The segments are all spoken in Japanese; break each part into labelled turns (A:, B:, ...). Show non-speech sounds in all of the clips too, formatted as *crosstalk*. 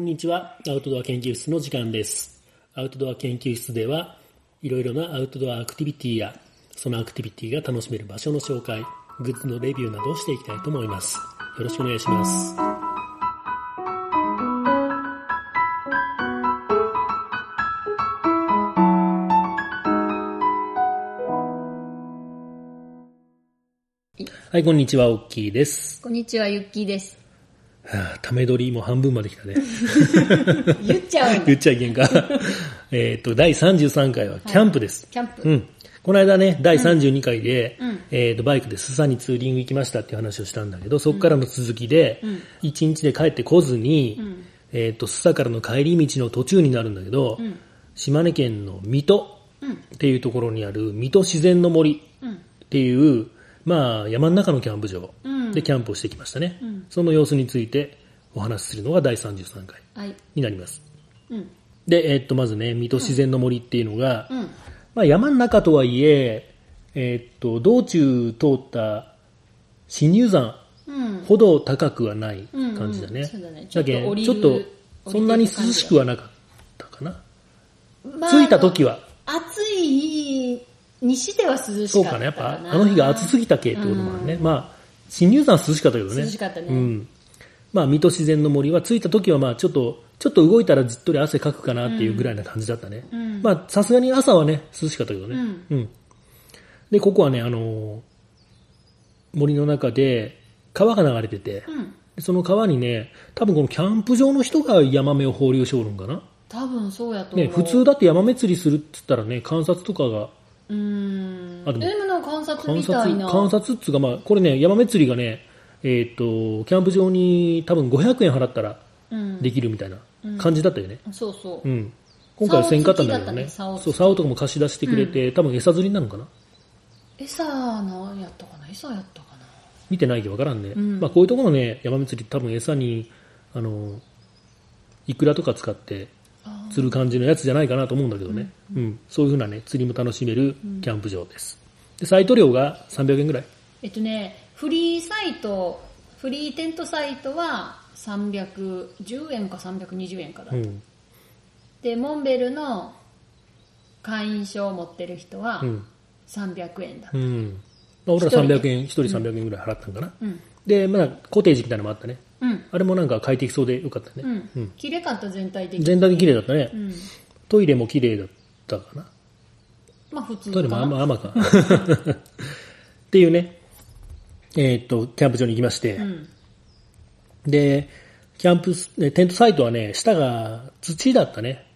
A: こんにちは。アウトドア研究室の時間です。アウトドア研究室では、いろいろなアウトドアアクティビティや、そのアクティビティが楽しめる場所の紹介、グッズのレビューなどをしていきたいと思います。よろしくお願いします。はい、こんにちは、おっきーです。
B: こんにちは、ゆっきーです。
A: はあ、ため撮りも半分まで来たね。*laughs*
B: 言っちゃう。
A: 言っちゃいけんか。*laughs* えっと、第33回はキャンプです。
B: キャンプ。
A: うん。この間ね、第32回で、
B: うん
A: えっ、と、バイクでスサにツーリング行きましたっていう話をしたんだけど、そこからの続きで、
B: うん
A: 1日で帰ってこずに、
B: うん
A: えっ、と、スサからの帰り道の途中になるんだけど、
B: うん。
A: 島根県の水戸
B: うん。
A: っていうところにある水戸自然の森
B: うん。
A: っていう、まあ、山の中のキャンプ場
B: うん
A: でキャンプをしてきましたね。
B: うん
A: その様子についてお話しするのが第33回
B: はい。
A: になります。
B: うん。
A: で、えっ、と、まずね、水戸自然の森っていうのが、
B: うん。
A: まあ、山の中とはいえ、えーっと、道中通った新入山
B: うん。
A: ほど高くはない感じだね。
B: うんうんそうだね
A: だけ
B: ちょっと降りる
A: ちょっと、そんなに涼しくはなかったかな？着いた時は、
B: 暑いにしては涼し
A: そうかね。やっ。ぱ、あの日が暑すぎたけってこともあるね。まあ、新入山は涼しかったけどね。
B: 涼しかったね
A: うん。まあ、水戸自然の森は着いた時は、まあ、ちょっと、ちょっと動いたらじっとり汗かくかなっていうぐらいな感じだったね。
B: うん
A: まあ、さすがに朝はね、涼しかったけどね。
B: うん
A: うん。で、ここはね、あのー森の中で川が流れてて、
B: うん。
A: でその川にね、多分このキャンプ場の人がヤマメを放流しおるんかな。
B: 多分そうやと思う。
A: ね、普通だってヤマメ釣りするって言ったらね、観察とかが、
B: うーん。
A: あでも
B: でもなんか観察
A: 観
B: みたい
A: 察、
B: な。
A: 観察っつうか、まあ、これね、ヤマメ釣りがね、えっ、と、キャンプ場に多分500円払ったら
B: うん。
A: できるみたいな感じだったよね。
B: そうそう
A: う。ん。今回はせんかったんだけどね。
B: 竿付きだったね竿付き
A: そう、竿とかも貸し出してくれて、多分餌釣りなのかな？
B: 餌なんやったかな？餌やったかな？
A: 見てないけどわからんね。
B: ん
A: まあこういうところのね、ヤマメ釣り多分餌に、あの、イクラとか使って
B: あ
A: 釣る感じのやつじゃないかなと思うんだけどね。うん。そういうふうなね、釣りも楽しめるキャンプ場です。で、サイト料が300円ぐらい。
B: えっとね、フリーサイト、フリーテントサイトは310円か320円かだ。
A: うん。
B: で、モンベルの会員証を持ってる人は
A: うん。
B: 300円だ
A: う。ん。まあ俺ら
B: 一人で
A: 300円、1人300円ぐらい払ったんかな。
B: うん。
A: で、まあコテージみたいなのもあったね。
B: うん。
A: あれもなんか快適そうでよかったね。
B: うん。
A: うん
B: 綺麗かった全体的に。
A: 全体的に綺麗だったね。
B: うん。
A: トイレも綺麗だったかな。
B: まあ普通
A: トイレも
B: かな。
A: 甘甘か。*laughs* っていうね、えーっと、キャンプ場に行きまして、
B: うん。
A: で、キャンプテントサイトはね、下が土だったね。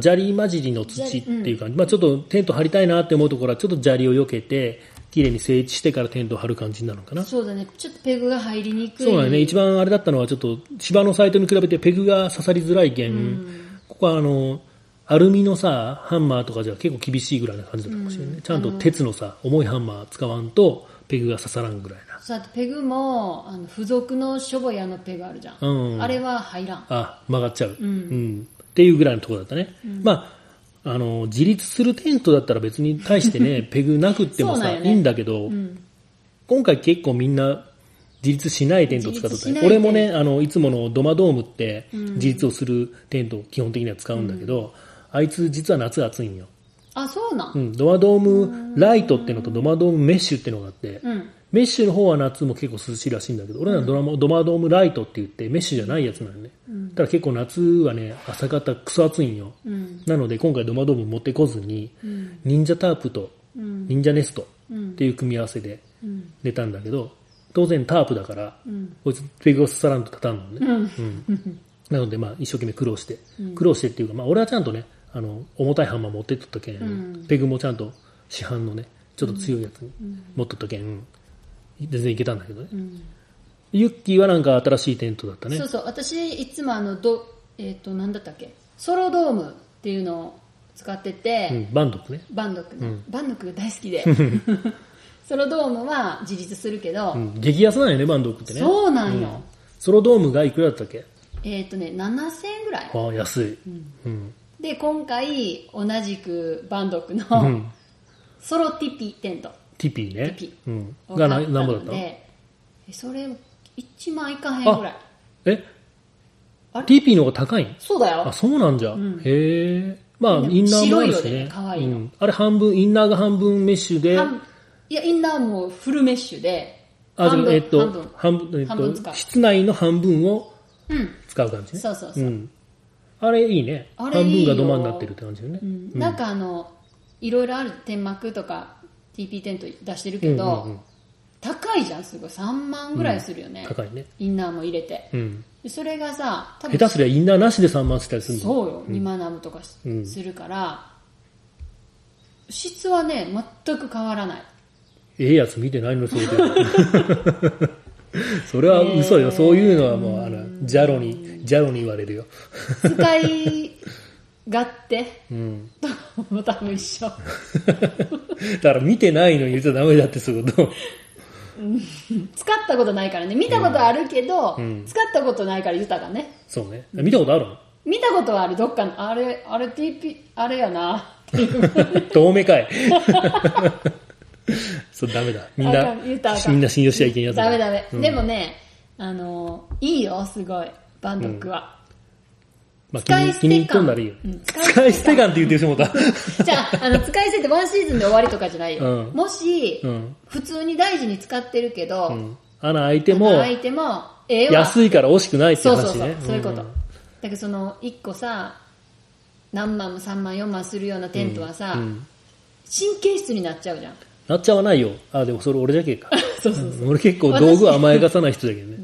A: 砂利混じりの土っていう感じ。まあちょっとテント張りたいなって思うところは、ちょっと砂利を避けて、綺麗に整地してからテントを張る感じになるのかな？
B: そうだね。ちょっとペグが入りにくい。
A: そうだね。一番あれだったのは、ちょっと芝のサイトに比べてペグが刺さりづらいけん、ここはあの、アルミのさ、ハンマーとかじゃ結構厳しいぐらいな感じだったかもしれないね。ちゃんと鉄のさ、重いハンマー使わんと、ペグが刺さらんぐらいな。
B: そうだってペグも、あの、付属のしょぼ屋のペグあるじゃん。
A: うん
B: あれは入らん。
A: あ、曲がっちゃう。
B: うん
A: っていうぐらいのところだったね。まあ、あの、自立するテントだったら別に対してね、*laughs* ペグなくってもさ、
B: そうなんよね
A: いいんだけど、
B: うん。
A: 今回結構みんな自立しないテントを使っとったね。
B: 自立しない
A: 俺もね、あの、いつものドマドームって自立をするテントを基本的には使うんだけど、あいつ実は夏暑いんよ。
B: あ、そうなん。
A: うん、ドマドームライトってのとドマドームメッシュってのがあって、
B: うん。
A: メッシュの方は夏も結構涼しいらしいんだけど、俺らのドラマドマドームライトって言ってメッシュじゃないやつなのね。だから結構夏はね、朝方クソ暑いんよ。
B: うん。
A: なので今回ドマドーム持ってこずに、
B: うん。
A: 忍者タープと
B: うん。
A: 忍者ネスト
B: うん
A: っていう組み合わせで
B: うん。
A: 寝たんだけど、当然タープだから、
B: うん。
A: こいつペグを刺さらんと立たんのね。
B: うん。
A: うんなのでまあ一生懸命苦労して、苦労してっていうか、まあ俺はちゃんとね、あの、重たいハンマー持ってっとったけん、
B: ん
A: ペグもちゃんと市販のね、ちょっと強いやつに持っとったけん、全然いけたんだけどね。
B: うん。
A: ユッキーはなんか新しいテントだったね。
B: そうそう。私、いつもあの、ど、えっ、と、なんだったっけ？ソロドームっていうのを使ってて、
A: うん、バンドックね。
B: バンドックの、バンドックが大好きで。*laughs* ソロドームは自立するけど、
A: うん、激安なんよね、バンドックってね。
B: そうなんよ。
A: ソロドームがいくらだったっけ？
B: えっ、とね、7000円ぐらい。
A: ああ、安い。うん。
B: で、今回、同じくバンドック
A: う
B: の
A: ん。
B: ソロティピテント
A: ティピーね。
B: ティピ
A: うん。
B: を
A: がな、
B: 買った
A: なんぼだったの？
B: それ、1万いかへんぐらい。
A: え？
B: あれ
A: ？TP の方が高い？ん
B: そうだよ
A: あ、。そうなんじゃ。
B: ん
A: へえ。まあ、
B: でも
A: インナーもあるし
B: 白いよ
A: ね。
B: ね可愛いの
A: うんあれ半分、インナーが半分メッシュで、
B: 半いや、インナーもフルメッシュで、
A: あ、
B: 半分、
A: えっと
B: 半分、。
A: 半分、えっと、室内の半分を
B: うん。
A: 使う感じね。
B: そうそうそう
A: うん。あれいいね。
B: あれいいよ
A: 半分が土間になってるって感じよね。
B: うんなんかあの、いろいろある天幕とか TP テント出してるけど、
A: うんうんうん
B: 高いじゃん、すごい。3万ぐらいするよね。
A: 高いね。
B: インナーも入れて。
A: うん。
B: でそれがさ、多
A: 下手すりゃインナーなしで3万したりするの
B: そうよ、2万ナムとかするから、質はね、全く変わらない。
A: ええやつ見てないのそれで。*laughs* それは嘘よ。そういうのはもう、あの、ジャロに、ジャロに言われるよ。
B: 使い勝手
A: うん。
B: とも多分一緒。*laughs*
A: だから見てないのに言っちゃダメだってそういう？こと。
B: 使ったことないからね。見たことあるけど、
A: うん
B: 使ったことないから豊かね。
A: そうね。見たことあるの？
B: 見たことはある、どっかの、あれ、あれ TP、あれやな。*laughs*
A: 遠目かい。*laughs* そう、ダメだ。みん
B: あ
A: なみんな信用しちゃいけんやつだ
B: ダメダメ。
A: うん
B: でもね、あの、いいよ、すごい。バンドックは。
A: まあ、気
B: 使い捨て感
A: に気に入っとんならいいよ。
B: うん
A: 使い捨て感って言ってしもうた。
B: じゃあ、あの、使い捨てってワンシーズンで終わりとかじゃないよ。
A: うん
B: もし、
A: うん。
B: 普通に大事に使ってるけど、
A: うん。穴開いても、
B: 相手も、ええわ。
A: 安いから惜しくないって話ね。
B: そうそうそう、そういうこと。
A: ん
B: だけどその、1個さ、何万も3万4万するようなテントはさ、
A: うん
B: 神経質になっちゃうじゃん。
A: なっちゃわないよ。あ、でもそれ俺だけか。*laughs*
B: そうそう
A: うん俺結構道具甘やかさない人だけどね。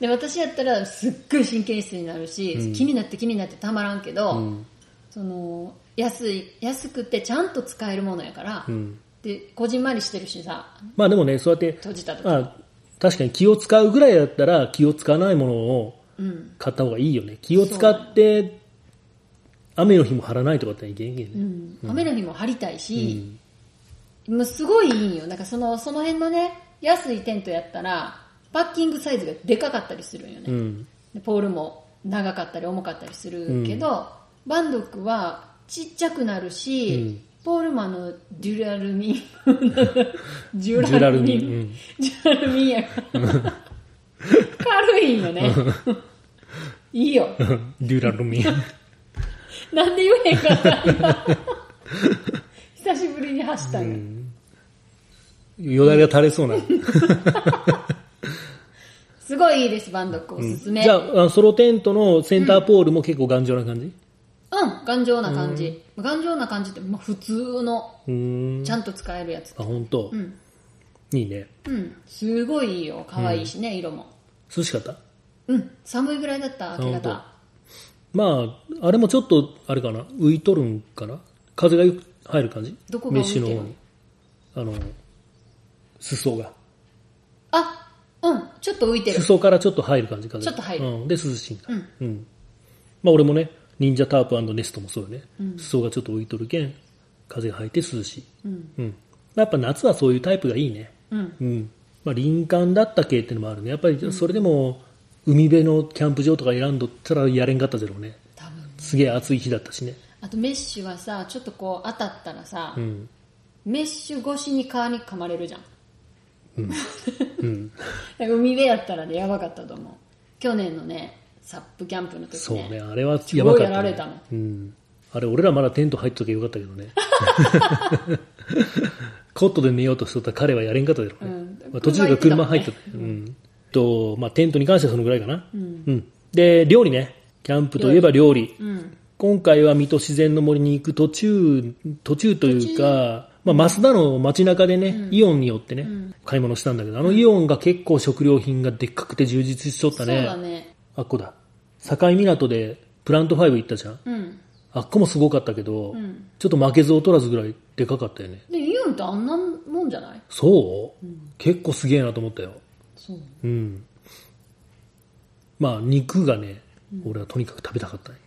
B: で、私やったらすっごい神経質になるし、
A: うん
B: 気になって気になってたまらんけど、
A: うん。
B: その、安い、安くてちゃんと使えるものやから、
A: うん。
B: で、こじんまりしてるしさ、
A: まあでもね、そうやって、
B: 閉じた
A: あ、確かに気を使うぐらいだったら気を使わないものを
B: うん。
A: 買った方がいいよね。気を使って、雨の日も張らないとかっていけんけん
B: う
A: ね。
B: ん。雨の日も張りたいし、
A: うん
B: もうすごいいいんよ。なんかその、その辺のね、安いテントやったら、パッキングサイズがでかかったりするんよね。
A: うん。
B: でポールも長かったり重かったりするけど、バンドックはちっちゃくなるし、
A: うん
B: ポールマンのデュラルミン、*laughs* ジュ
A: ラルミン。うん
B: ジュラルミンやから。軽いんよね。いいよ。
A: デュラルミン。
B: なんで言えへんかった久しぶりに走ったんや。
A: よだれが垂れそうな。*laughs*
B: すごいいいです、バンドックおすすめ。
A: じゃあ、あソロテントのセンターポールも結構頑丈な感じ？
B: うん、頑丈な感じ。頑丈な感じって、まあ、普通の、
A: うーん。
B: ちゃんと使えるやつ。
A: あ、本当？
B: う。ん。
A: いいね。
B: うん。すごいいいよ。可愛いしね、色も。
A: 涼しかった？
B: うん。寒いぐらいだった、明け方。
A: まあ、あれもちょっと、あれかな、浮いとるんかな？風がよく入る感じ？
B: どこが
A: メッシュの方に。あの、裾が。
B: あ、うん。ちょっと浮いてる。
A: 裾からちょっと入る感じ、風が
B: ちょっと入る
A: うん。で、涼しいんだ。
B: うん。
A: うん。まあ俺もね、忍者タープネストもそうよね。裾がちょっと浮いとるけん、風が入って涼しい。
B: うん。
A: うん。やっぱ夏はそういうタイプがいいね。
B: うん。
A: うん。まあ林間だった系っていうのもあるね。やっぱりそれでも、海辺のキャンプ場とか選んどったらやれんかったじゃろうね。
B: 多分。
A: すげえ暑い日だったしね。
B: あとメッシュはさ、ちょっとこう当たったらさ、
A: うん。
B: メッシュ越しに蚊に噛まれるじゃん。
A: うん。*laughs*
B: 海辺やったらね、やばかったと思う。去年のね、サップキャンプの時ね。
A: そうね、あれはやばかった、ね。
B: 超やられたもん
A: うん。あれ、俺らまだテント入っときゃよかったけどね。*laughs* コットで寝ようとしとったら彼はやれんかっただろうね。
B: うん
A: まあ、途中から車
B: 車入っ
A: 入ってた。うん。と、まあ、テントに関してはそのぐらいかな。
B: うん。
A: うん。で、料理ね。キャンプといえば料理。
B: うん。
A: 今回は水戸自然の森に行く途中、途中というか、まあ、増田の街中でね、イオンによってね、買い物したんだけど、あのイオンが結構食料品がでっかくて充実しとった
B: そう
A: ね。
B: だね。
A: あっこだ。境港でプラント5行ったじゃん。
B: うん。
A: あっこもすごかったけど、
B: ん
A: ちょっと負けず劣らずぐらいでかかったよね。
B: で、イオンってあんなもんじゃない？
A: そう、結構すげえなと思ったよ。
B: そう。
A: うん。まあ、肉がね、俺はとにかく食べたかったんよ。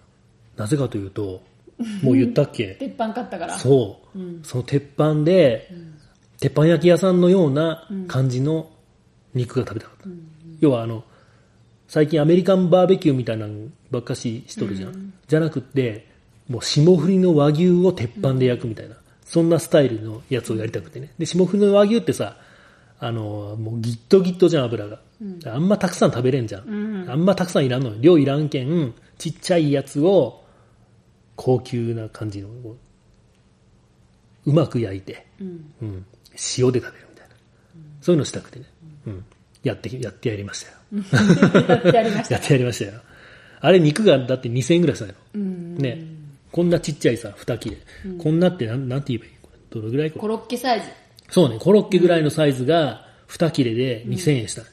A: なぜかというと、もう言ったっけ？
B: 鉄板買ったから。
A: そう、
B: うん
A: その鉄板で、鉄板焼き屋さんのような感じの肉が食べたかった。要はあの、最近アメリカンバーベキューみたいなのばっかししとるじゃん。じゃなくって、もう霜降りの和牛を鉄板で焼くみたいな、そんなスタイルのやつをやりたくてね。で、霜降りの和牛ってさ、あの、もうギットギットじゃん、油が。あんまたくさん食べれんじゃん。
B: うん
A: あんまたくさんいらんのよ。量いらんけん、ちっちゃいやつを、高級な感じの、こううまく焼いて、
B: うん
A: うん、塩で食べるみたいな。そういうのしたくてね。うん。やって、やってやりましたよ。
B: やってやりました *laughs*
A: やってやりましたよ。あれ肉がだって2000円ぐらいしたよ。
B: うん
A: ね。こんなちっちゃいさ、二切れ。こんなってなん、なんて言えばいい？これどれぐらい
B: コロッケサイズ
A: そうね、コロッケぐらいのサイズが2切れで2000円した。
B: ね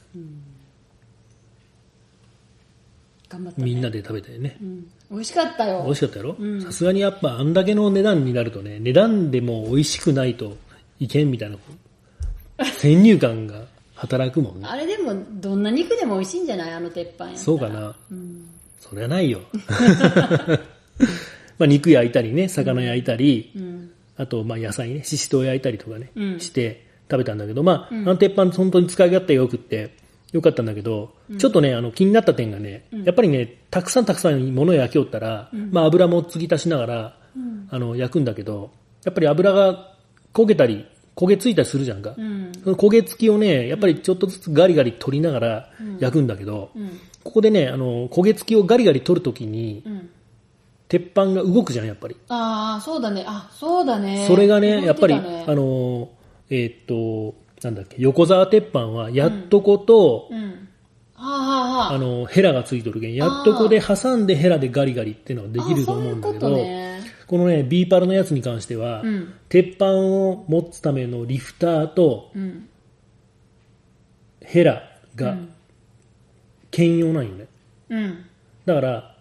A: みんなで食べてね。
B: うん美味しかったよ。
A: 美味しかったやろ？さすがにやっぱあんだけの値段になるとね、値段でも美味しくないといけんみたいな、先入観が働くもんね。
B: あれでもどんな肉でも美味しいんじゃない？あの鉄板や
A: そうかな。
B: うん。
A: そりゃないよ。*laughs* まあ肉焼いたりね、魚焼いたり、
B: うん。
A: あとまあ野菜ね、ししとう焼いたりとかね、
B: うん。
A: して食べたんだけど、まあ、あの鉄板本当に使い勝手が良くって、よかったんだけど、ちょっとね、あの気になった点がね、やっぱりね、たくさんたくさん物を焼きおったら、まあ油も継ぎ足しながら、あの焼くんだけど、やっぱり油が焦げたり、焦げついたりするじゃんか。
B: うん。
A: その焦げ付きをね、やっぱりちょっとずつガリガリ取りながら焼くんだけど、
B: うん。
A: ここでね、あの、焦げ付きをガリガリ取るときに、
B: うん。
A: 鉄板が動くじゃん、やっぱり。
B: ああそうだね。あそうだね。
A: それがね、やっぱり、あの、えーっと、なんだっけ、横沢鉄板は、やっとこと、
B: うん。はあはあは
A: あの、ヘラがついとるけん、やっとこで挟んでヘラでガリガリっていうのができると思うんだけど、
B: ね。
A: このね、ビーパルのやつに関しては、
B: うん。
A: 鉄板を持つためのリフターと
B: うん。
A: ヘラが兼用なんよね。
B: うん。
A: だから、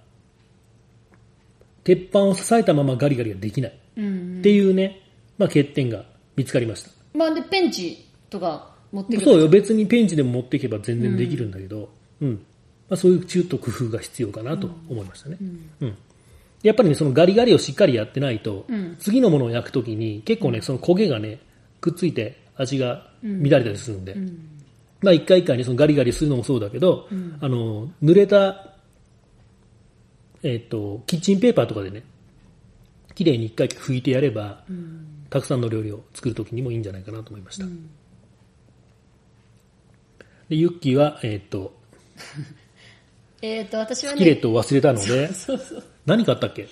A: 鉄板を支えたままガリガリができない。
B: うん。
A: っていうね、まあ、欠点が見つかりました。
B: まあでペンチとか持ってくる
A: そうよ、別にペンチでも持っていけば全然できるんだけど、うん。まあ、そういう中途工夫が必要かなと思いましたね。うん。やっぱりね、そのガリガリをしっかりやってないと、
B: うん。
A: 次のものを焼くときに結構ね、その焦げがね、くっついて味が乱れたりするんで、まあ一回一回ね、そのガリガリするのもそうだけど、あの、濡れた、えっ、と、キッチンペーパーとかでね、綺麗に一回拭いてやれば、たくさんの料理を作るときにもいいんじゃないかなと思いました。で、ユッキーは、えっ、と、
B: えっ、と私は
A: スキレッ
B: ね
A: トを忘れたので、
B: そうそう
A: 何買ったっけ？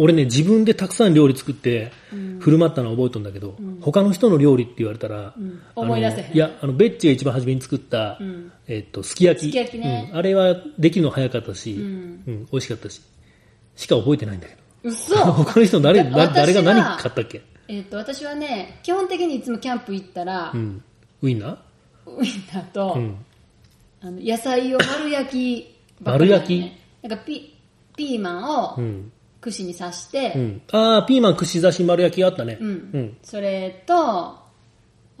A: 俺ね、自分でたくさん料理作って、振る舞ったのは覚えとんだけど、他の人の料理って言われたら、
B: ん。
A: あの
B: 思い出せへん。
A: いや、あの、ベッチが一番初めに作った、
B: ん。
A: えっと、すき焼き。
B: すき焼きね。
A: うん。あれはできるの早かったし、
B: ん。
A: うん、美味しかったし、しか覚えてないんだけど。
B: 嘘。*laughs*
A: 他の人誰、な
B: 私は
A: 誰が何買ったっけ？
B: えっ、と私はね基本的にいつもキャンプ行ったら、
A: うん。ウインナー？
B: ウインナーと、
A: うん。
B: あの野菜を丸焼きばっかりなんかピピーマンを
A: うん。
B: 串に刺して、
A: うん。あー、ピーマン串刺し丸焼きがあったね。
B: うん
A: うん。
B: それと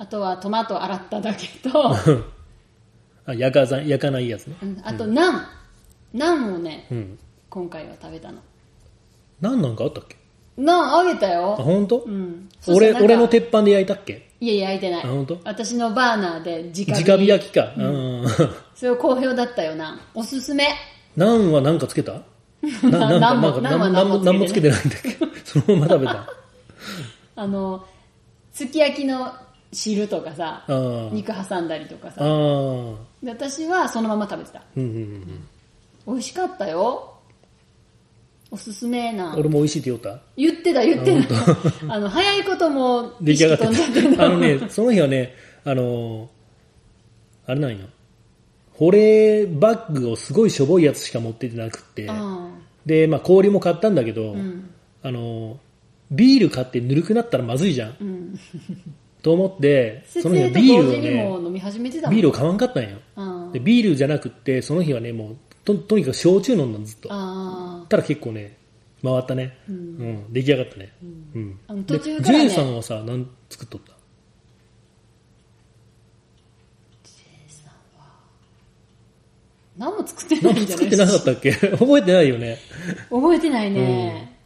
B: あとはトマト洗っただけと、*laughs*
A: あ焼かざ焼かないやつね。
B: うんあとナン、ナンをね
A: うん。
B: 今回は食べたの
A: 何なんかあったっけ？
B: ナンあげた
A: あ、
B: よ、
A: 本当？
B: うん、
A: 俺、俺の鉄板で焼いたっけ？
B: いやいや焼いてない。
A: あ本当？
B: 私のバーナーで直火。
A: 直火焼きか。うん。
B: それ好評だったよナンおすすめ。
A: ナンは何かつけた？ななん
B: も
A: なんか、なんも、なんもつけ
B: 何もつけて
A: てないんだけど、そのまま食べた。
B: あのすき焼きの汁とかさ肉挟んだりとか
A: あ
B: さ私はそのまま食べてた。
A: うんうんうん。
B: 美味しかったよおすすめな。
A: 俺も美味しいって言おった？
B: 言ってた言ってた。*laughs* あの早いことも
A: 出来上がってた。あのね、その日はね、あの、あれなんよ。保冷バッグをすごいしょぼいやつしか持っててなくって、
B: あ
A: で、まあ氷も買ったんだけど、
B: ん。
A: あの、ビール買ってぬるくなったらまずいじゃん。
B: あうん。
A: と思って、その日はビールをね、ビールを買わんかったんよ。
B: あ。
A: でビールじゃなくって、その日はね、もう、と、とにかく焼酎飲んだのずっと。
B: あ
A: たら結構ね、回ったね。うん。出来上がったね。うん。
B: あの
A: で
B: 途中からね
A: ジェイさんはさ、何作っとった？
B: 何も作ってない
A: 何
B: んじゃない
A: 作ってなかったっけ？覚えてないよね。
B: 覚えてないね、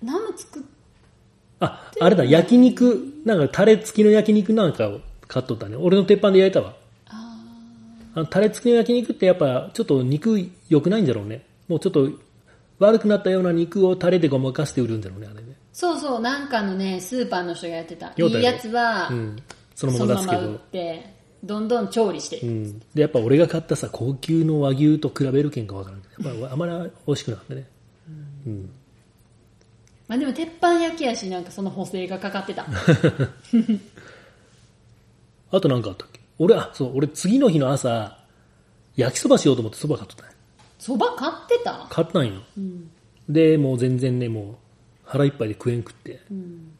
B: 何も作っ
A: あ、あれだ、焼肉、なんかタレ付きの焼肉なんかを買っとったね。俺の鉄板で焼いたわ。
B: あ
A: あのタレ付きの焼肉ってやっぱちょっと肉良くないんだろうね。もうちょっと悪くなったような肉をタレでごまかして売るんだろうね、あれね。
B: そうそうなんかのねスーパーの人がやってたいいやつは、
A: うん。そのまま出すけど
B: どんどん調理して
A: うん。で、やっぱ俺が買ったさ、高級の和牛と比べるけんかわからんけど、やっぱあまり美味しくなかったね。うん。
B: まあでも鉄板焼きやしなんかその補正がかかってた *laughs*
A: あとなんかあった俺、あ、そう、俺次の日の朝、焼きそばしようと思ってそば買っとったね。
B: そば買ってた？
A: 買ったんよ。
B: うん
A: で、もう全然ね、もう腹いっぱいで食えんくって。
B: うん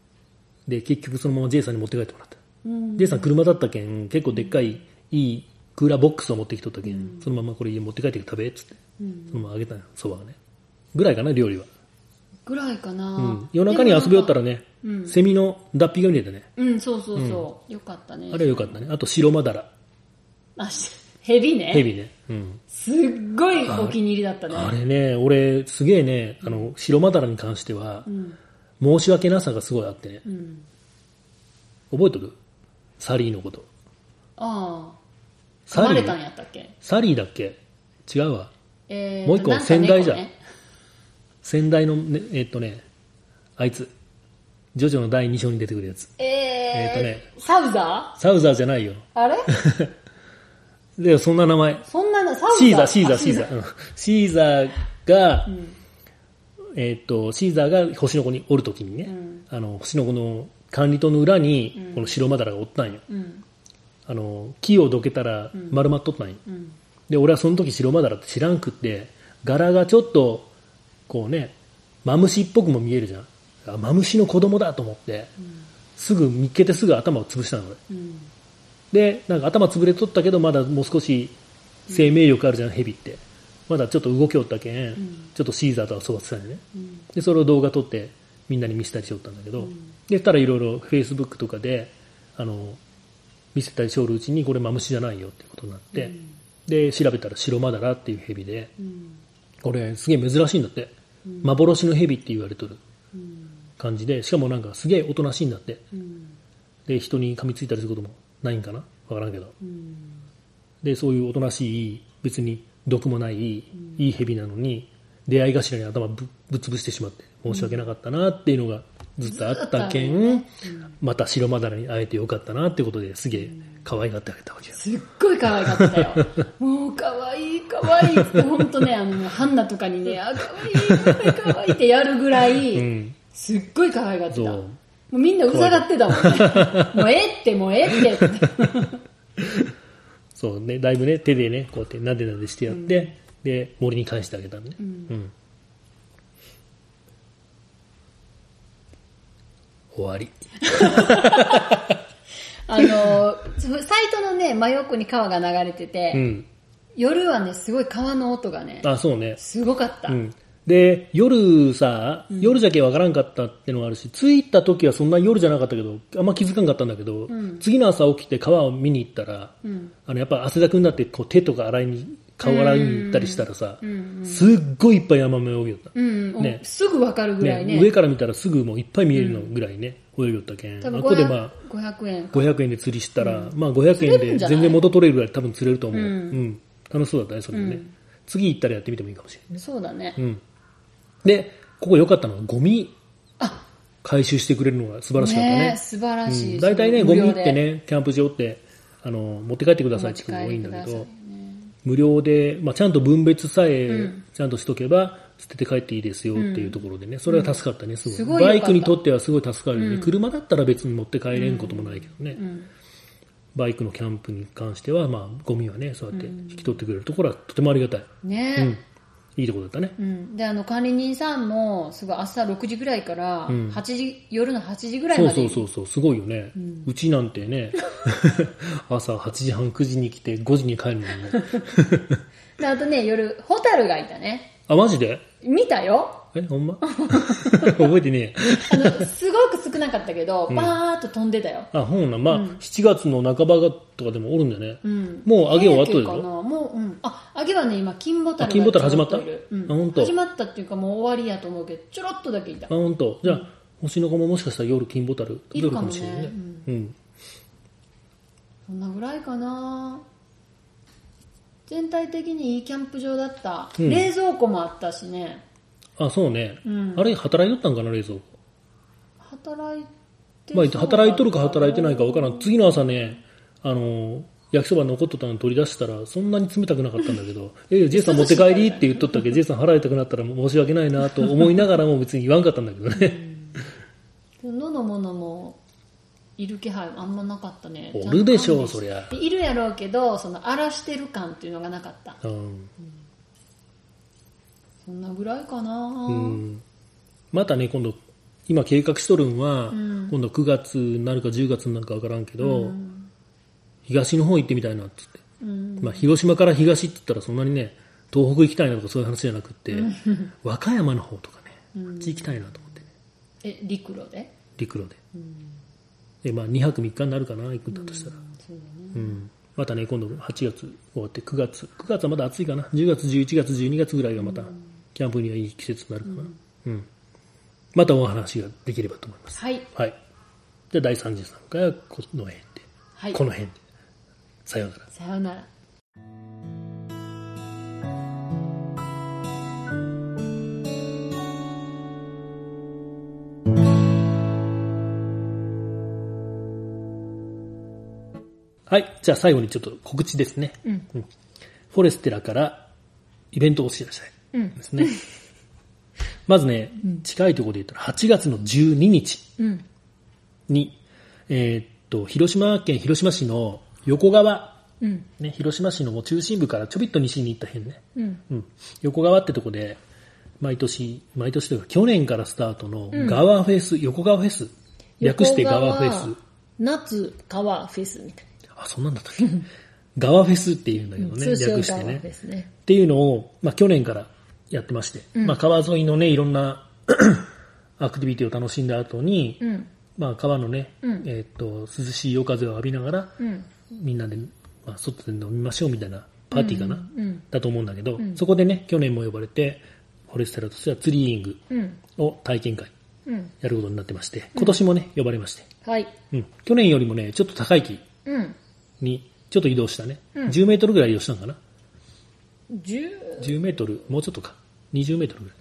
A: で、結局そのまま J さんに持って帰ってもらった。
B: うん
A: J さん車だったけん、結構でっかい、いいクーラーボックスを持ってきとったけん、そのままこれ家持って帰って食べっつって、
B: うん
A: そのままあげたんよ、そばがね。ぐらいかな、料理は。
B: ぐらいかな、
A: うん。夜中に遊びよったらね、
B: うん。
A: セミの脱皮が見えたね。
B: うんそうそうそう、よかったね。
A: あれはよかったね。あと白マダラ、
B: あしヘビね。
A: ヘビね。うん。
B: すっごいお気に入りだったね。
A: あれね、俺、すげえね、あの、白マダラに関しては
B: う、ん。
A: 申し訳なさがすごいあってね。
B: うん。
A: 覚えとるサリーのこと。
B: ああ。
A: サリー
B: 噛まれたんやったっけ？
A: サリーだっけ？違うわ。
B: えー
A: もう一個仙台じゃ先代の、ね、えっとね、あいつ。ジョジョの第2章に出てくるやつ。
B: えー、
A: えーとね
B: サウザ
A: サウザーじゃないよ。
B: ーあれ？*laughs*
A: で、そんな名前。
B: そんなのサウザー？
A: シーザー、シーザー、
B: あ
A: シーザー。うんシーザーが、
B: うん
A: えっと、シーザーが星の子におるときにね、
B: うん
A: あの、星の子の管理棟の裏に、この白マダラがおったんよ。
B: うん
A: あの、木をどけたら丸まっとったんよ。
B: うん
A: で、俺はその時白マダラって知らんくって、柄がちょっと、こうね、マムシっぽくも見えるじゃん。あマムシの子供だと思って、すぐ見っけてすぐ頭を潰したの俺。
B: うん
A: で、なんか頭潰れとったけど、まだもう少し生命力あるじゃん、ヘビって。まだちょっと動きおったけん、
B: ん
A: ちょっとシーザーと遊ばせたんよね。
B: うん
A: で、それを動画撮ってみんなに見せたりしよったんだけど、で、たらいろいろ Facebook とかで、あの、見せたりしおるうちに、これマムシじゃないよっていうことになって、で、調べたら白マダラっていうヘビで、
B: うん
A: これすげえ珍しいんだって。幻のヘビって言われとる
B: うん。
A: 感じで、しかもなんかすげえおとなしいんだって。
B: うん。
A: で、人に噛みついたりすることもないんかな？わからんけど。
B: うん。
A: で、そういうおとなしい、別に毒もない、いい蛇なのに、出会い頭に頭ぶぶっ潰してしまって、申し訳なかったなっていうのがずっとあったけん、また白マダラに会えてよかったなってことですげえ可愛がってあげたわけよ。
B: すっごい可愛かったよ。*laughs* もう可愛い可愛いって本当ね、あの、ハンナとかにね、あ、可愛い可愛い可愛いってやるぐらい、
A: うん。
B: すっごい可愛がってた。もうみんなうざがってたもんね。もうええって、もうええってって。*laughs*
A: そうね、だいぶね、手でね、こうやってなでなでしてやって、で、森に返してあげたのね。うん。終わり。*laughs*
B: あの、サイトのね、真横に川が流れてて、
A: うん。
B: 夜はね、すごい川の音がね、
A: あ、そうね。
B: すごかった。
A: うん。で、夜さ、夜じゃけわからんかったってのがあるし、着いた時はそんな夜じゃなかったけど、あんま気づかんかったんだけど、
B: ん
A: 次の朝起きて川を見に行ったら、
B: うん。
A: あの、やっぱ汗だくになって、こう手とか洗いに、顔洗いに行ったりしたらさ、
B: うん。
A: すっごいいっぱいヤマメ泳ぎよった。
B: うん。
A: ね
B: すぐわかるぐらいね。
A: 上から見たらすぐもういっぱい見えるのぐらいね、泳ぎよったけん。ここでまあ、
B: 500円。
A: 500円で釣りしたら、まあ500円で全然元取れるぐらい多分釣れると思う。う。
B: うんん
A: 楽しそうだったね、それもね。
B: うん
A: 次行ったらやってみてもいいかもしれないね。
B: そうだね。
A: うん。で、ここ良かったのはゴミ
B: あ、
A: 回収してくれるのが素晴らしかったね。
B: ね素晴らしい。
A: うん、大体ね、
B: その
A: ゴミってね、キャンプ場って、あの、持って帰ってくださいって聞くのが多いんだけど
B: ね
A: 無料で、まあ、ちゃんと分別さえ
B: うん
A: ちゃんとしとけば、捨てて帰っていいですよっていうところでね、それは助かったね、すごい。バイクにとってはすごい助かるよね。
B: うん
A: 車だったら別に持って帰れんこともないけどね。
B: うん。
A: バイクのキャンプに関しては、まあ、ゴミはね、そうやって引き取ってくれるところはとてもありがたい。
B: ね
A: うん。いいところだったね。
B: うん、であの管理人さんもすごい朝6時ぐらいから
A: うん。
B: 8時、夜の8時ぐらいまで。
A: そうそうそう、すごいよね。うちなんてね、*laughs* 朝8時半9時に来て5時に帰るのにね。*laughs*
B: であとね夜ホタルがいたね。
A: あ、マジで？
B: 見たよ
A: え、ほんま？*laughs* 覚えてねえ。
B: あのすごく少なかったけど、バーッと飛んでたよ、
A: あ、ほんな。まあ、7月の半ばがとかでもおるんだよね？
B: うん、
A: もう揚げ終わっとるでしょ
B: 早いかな。もう、うん、あ揚げはね今金ボタルが
A: あ金ボタル始まった？
B: ちょろといる。うん。
A: あ本当
B: 始まったっていうかもう終わりやと思うけどちょろっとだけいた。
A: あ、ほんと。じゃあ、星の子ももしかしたら夜金ボタル食べるかもしれないね
B: いるかもね。
A: うん。
B: そんなぐらいかな。全体的にいいキャンプ場だった、
A: うん。
B: 冷蔵庫もあったしね
A: あ、そうね。
B: うん
A: あれ、働いとったんかな、冷蔵庫？
B: 働いて
A: まあ、働いとるか働いてないか
B: 分
A: わからん。次の朝ね、あの、焼きそば残っとったの取り出したら、そんなに冷たくなかったんだけど、*laughs* え、ジェイさん持って帰り？って言っとったけ？ど、ジェイさん払いたくなったら申し訳ないなと思いながらも別に言わんかったんだけどね。
B: 野のものもいる気配あんまなかったね
A: おるでしょうそりゃ
B: でいるやろうけどその荒らしてる感っていうのがなかった
A: うん。
B: そんなぐらいかな、
A: うん。またね、今度、今計画しとるんは、
B: ん
A: 今度9月になるか10月になるかわからんけど、
B: うん
A: 東の方行ってみたいなっつって。
B: うん
A: まあ、広島から東って言ったらそんなにね、東北行きたいなとかそういう話じゃなくって、和歌山の方とかね、あっち行きたいなと思ってね、
B: え陸路で？
A: 陸路で。で、まあ、2泊3日になるかな、行くんだとしたら。
B: そう
A: ん。またね、今度8月終わって9月、9月はまだ暑いかな。10月、11月、12月ぐらいがまた、キャンプにはいい季節になるかな。うん。またお話ができればと思います。
B: はい
A: はい。じゃあ第33回はこの辺で、
B: はい
A: この辺で。さようなら。
B: さようなら
A: はい。じゃあ最後にちょっと告知ですね。
B: うん
A: うんフォレステラからイベントをお知らせ
B: うん
A: ですね。まずね、近いところで言ったら8月の12日
B: うん。
A: に、えーっと、広島県広島市の横川、
B: うん。
A: ね、広島市のもう中心部からちょびっと西に行った辺ね、
B: うん。
A: うん、横川ってとこで、毎年、毎年というか去年からスタートの川フェス、横川フェス、略して川フェス。
B: 夏川フェスみたい
A: あ、そんなんだったっけ？*laughs* 川フェスっていうんだけど
B: な、
A: ね、
B: 通称
A: 略してね。
B: ね。
A: っていうのを、まあ、去年からやってまして、まあ、川沿いのね、いろんな *coughs* アクティビティを楽しんだ後に、
B: うん。
A: まあ、川のね、
B: うん。
A: えーっと、涼しい夜風を浴びながら、
B: うん。
A: みんなで、まあ、外で飲みましょうみたいなパーティーかな、
B: うん。
A: だと思うんだけど、
B: ん。
A: そこでね、去年も呼ばれて、フォレステラとしてはツリーイング
B: うん。
A: を体験会
B: うん。
A: やることになってまして、今年もね、呼ばれまして、
B: はい。
A: うん、去年よりもね、ちょっと高い木
B: うん。
A: にちょっと移動したね、
B: うん。
A: 10メートルぐらい移動したのかな
B: 10
A: 10メートル、もうちょっとか、20メートルぐらい。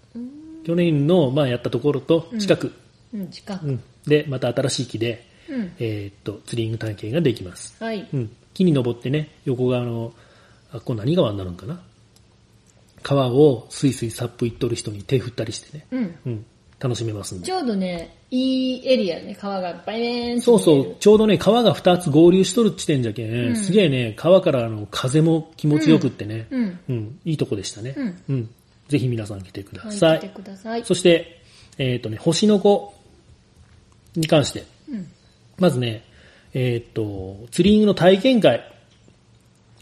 A: 去年の、まあ、やったところと近く、
B: うん近く。
A: うん。で、また新しい木で、
B: うん。
A: えーっと、ツリング体験ができます。
B: はい。
A: うん。木に登ってね、横側の、あ、これ何川になるんかな。川をスイスイサップ行っとる人に手振ったりしてね、
B: うん。
A: うん。楽しめますんで。
B: ちょうどねいいエリアね川がバイーン
A: そうそう。
B: う、
A: ちょうどね、川が2つ合流しとる地点じゃけん、すげえね、川からあの風も気持ちよくってね、
B: うん
A: うん、いいとこでしたね。
B: うん。
A: うん。ぜひ皆さん来てくだ
B: はい。
A: さい。
B: 来てください。
A: そして、えっ、とね、星の子に関して、
B: うん。
A: まずね、えっ、と、ツリングの体験会、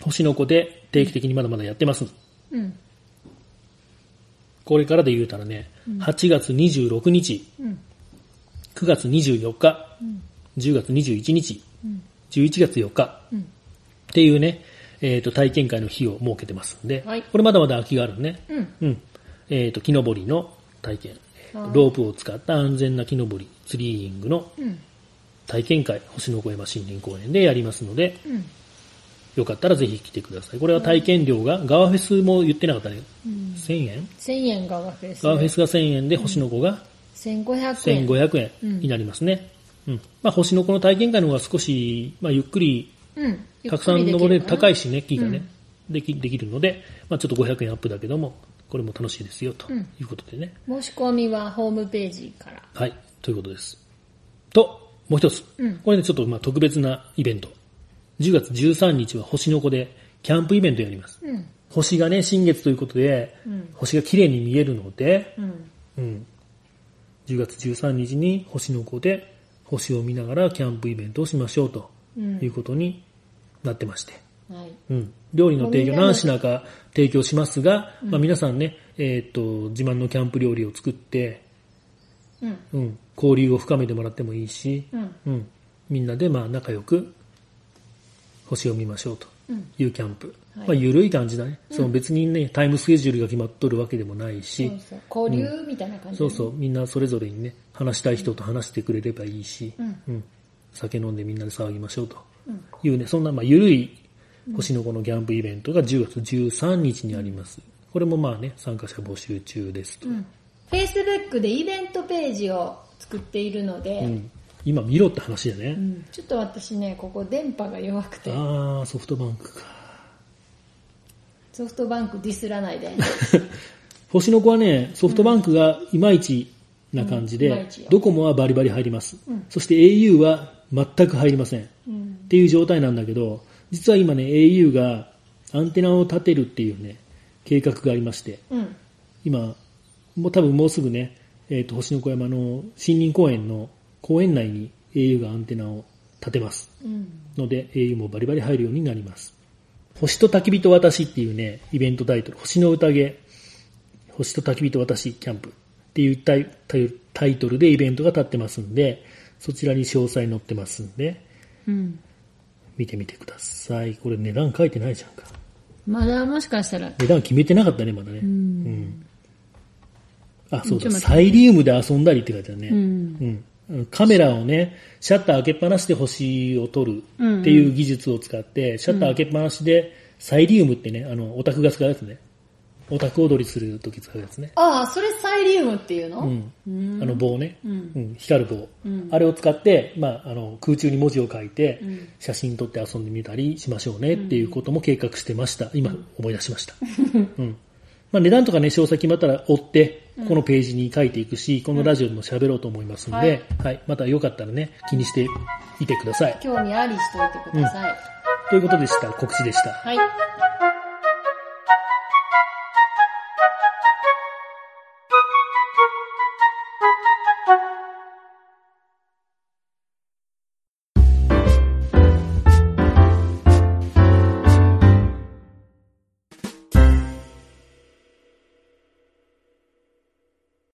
A: 星の子で定期的にまだまだやってます。
B: うん
A: これからで言うたらね、8月26日、
B: うん。
A: 9月24日、
B: ん。
A: 10月21日、
B: うん。
A: 11月4日、
B: うん。
A: っていうね、えっ、と、体験会の日を設けてますんで、
B: はい。
A: これまだまだ空きがあるね。
B: うん。
A: うん。えっ、と、木登りの体験、ロープを使った安全な木登り、ツリーイングの
B: うん。
A: 体験会、星の小山森林公園でやりますので、
B: うん
A: よかったらぜひ来てください。これは体験料が、ガワフェスも言ってなかったね。
B: うん
A: 1000円
B: ？1000円川フェス
A: ガワフェスが1000円で、星の子が
B: 1500円
A: 1500円になりますね。うん。まあ、星の子の体験会の方が少し、まあ、ゆっくり、
B: うん
A: たくさん登れる、高
B: い
A: いしね、木がね、でき、できるので、まあ、ちょっと500円アップだけども、これも楽しいですよ、と
B: うん
A: いうことでね。
B: 申し込みはホームページから
A: はい、ということです。と、もう一つ。
B: うん
A: これね、ちょっとまあ特別なイベント。10月13日は星の子でキャンプイベントやります。
B: うん。
A: 星がね、新月ということで、
B: うん。
A: 星が綺麗に見えるので、
B: うん。
A: うん。10月13日に星の子で星を見ながらキャンプイベントをしましょうと
B: うん。
A: いうことになってまして。
B: はい。
A: うん。料理の提供何品か提供しますが、まあ皆さんね、えーっと、自慢のキャンプ料理を作って、
B: うん。
A: うん、交流を深めてもらってもいいし、
B: うん。
A: うん、みんなでまあ仲良く星を見ましょうと
B: うん。
A: いうキャンプ。
B: はい。
A: まあ緩い感じだね。その別にね、タイムスケジュールが決まっとるわけでもないし、
B: 交流みたいな感じ
A: そうそう、みんなそれぞれにね、話したい人と話してくれればいいし、
B: うん。
A: うん。酒飲んでみんなで騒ぎましょうというね、そんなまあ緩い星の子のキャンプイベントが10月13日にあります。これもまあね、参加者募集中ですと。
B: うん。Facebook でイベントページを作っているので、
A: うん今見ろって話だね。
B: うんちょっと私ね、ここ電波が弱くて、
A: ああ、ソフトバンクか。
B: ソフトバンクディスらないで。*laughs*
A: 星の子はね、ソフトバンクがいまいちな感じで
B: うんいまいちよ、
A: ドコモはバリバリ入ります
B: うん。
A: そして au は全く入りません。っ
B: うん
A: ていう状態なんだけど、実は今ね、au がアンテナを立てるっていうね、計画がありまして、
B: うん。
A: 今、もう多分もうすぐね、えっ、と、星の子山の森林公園の公園内に au がアンテナを立てます。
B: うん。
A: ので au もバリバリ入るようになります。星と焚き火と私っていうね、イベントタイトル、星の宴、星と焚き火と私キャンプっていうタイトルでイベントが立ってますんで、そちらに詳細載ってますんで、
B: うん。
A: 見てみてください。これ値段書いてないじゃんか。
B: まだもしかしたら、
A: 値段決めてなかったね、まだね。
B: うん。
A: うん。あ、そうだ、サイリウムで遊んだりって書いてあるね。
B: うん。
A: うんカメラをね、シャッター開けっぱなしで星を撮るっていう技術を使って、シャッター開けっぱなしで、サイリウムってね、あの、オタクが使うやつね。オタク踊りするとき使うやつね。
B: ああ、それサイリウムっていうの？
A: うん。
B: うん
A: あの棒ね。
B: うん
A: うん。光る棒。
B: うん
A: あれを使って、まあ、あの、空中に文字を書いて
B: うん、
A: 写真撮って遊んでみたりしましょうねっていうことも計画してました。今、思い出しました。*laughs* うん。まあ、値段とかね、詳細決まったら追って、このページに書いていくし、このラジオでも喋ろうと思いますので、はい、またよかったらね、気にしていてください。
B: 興味ありしといてください。
A: ということでした。告知でした。
B: はい。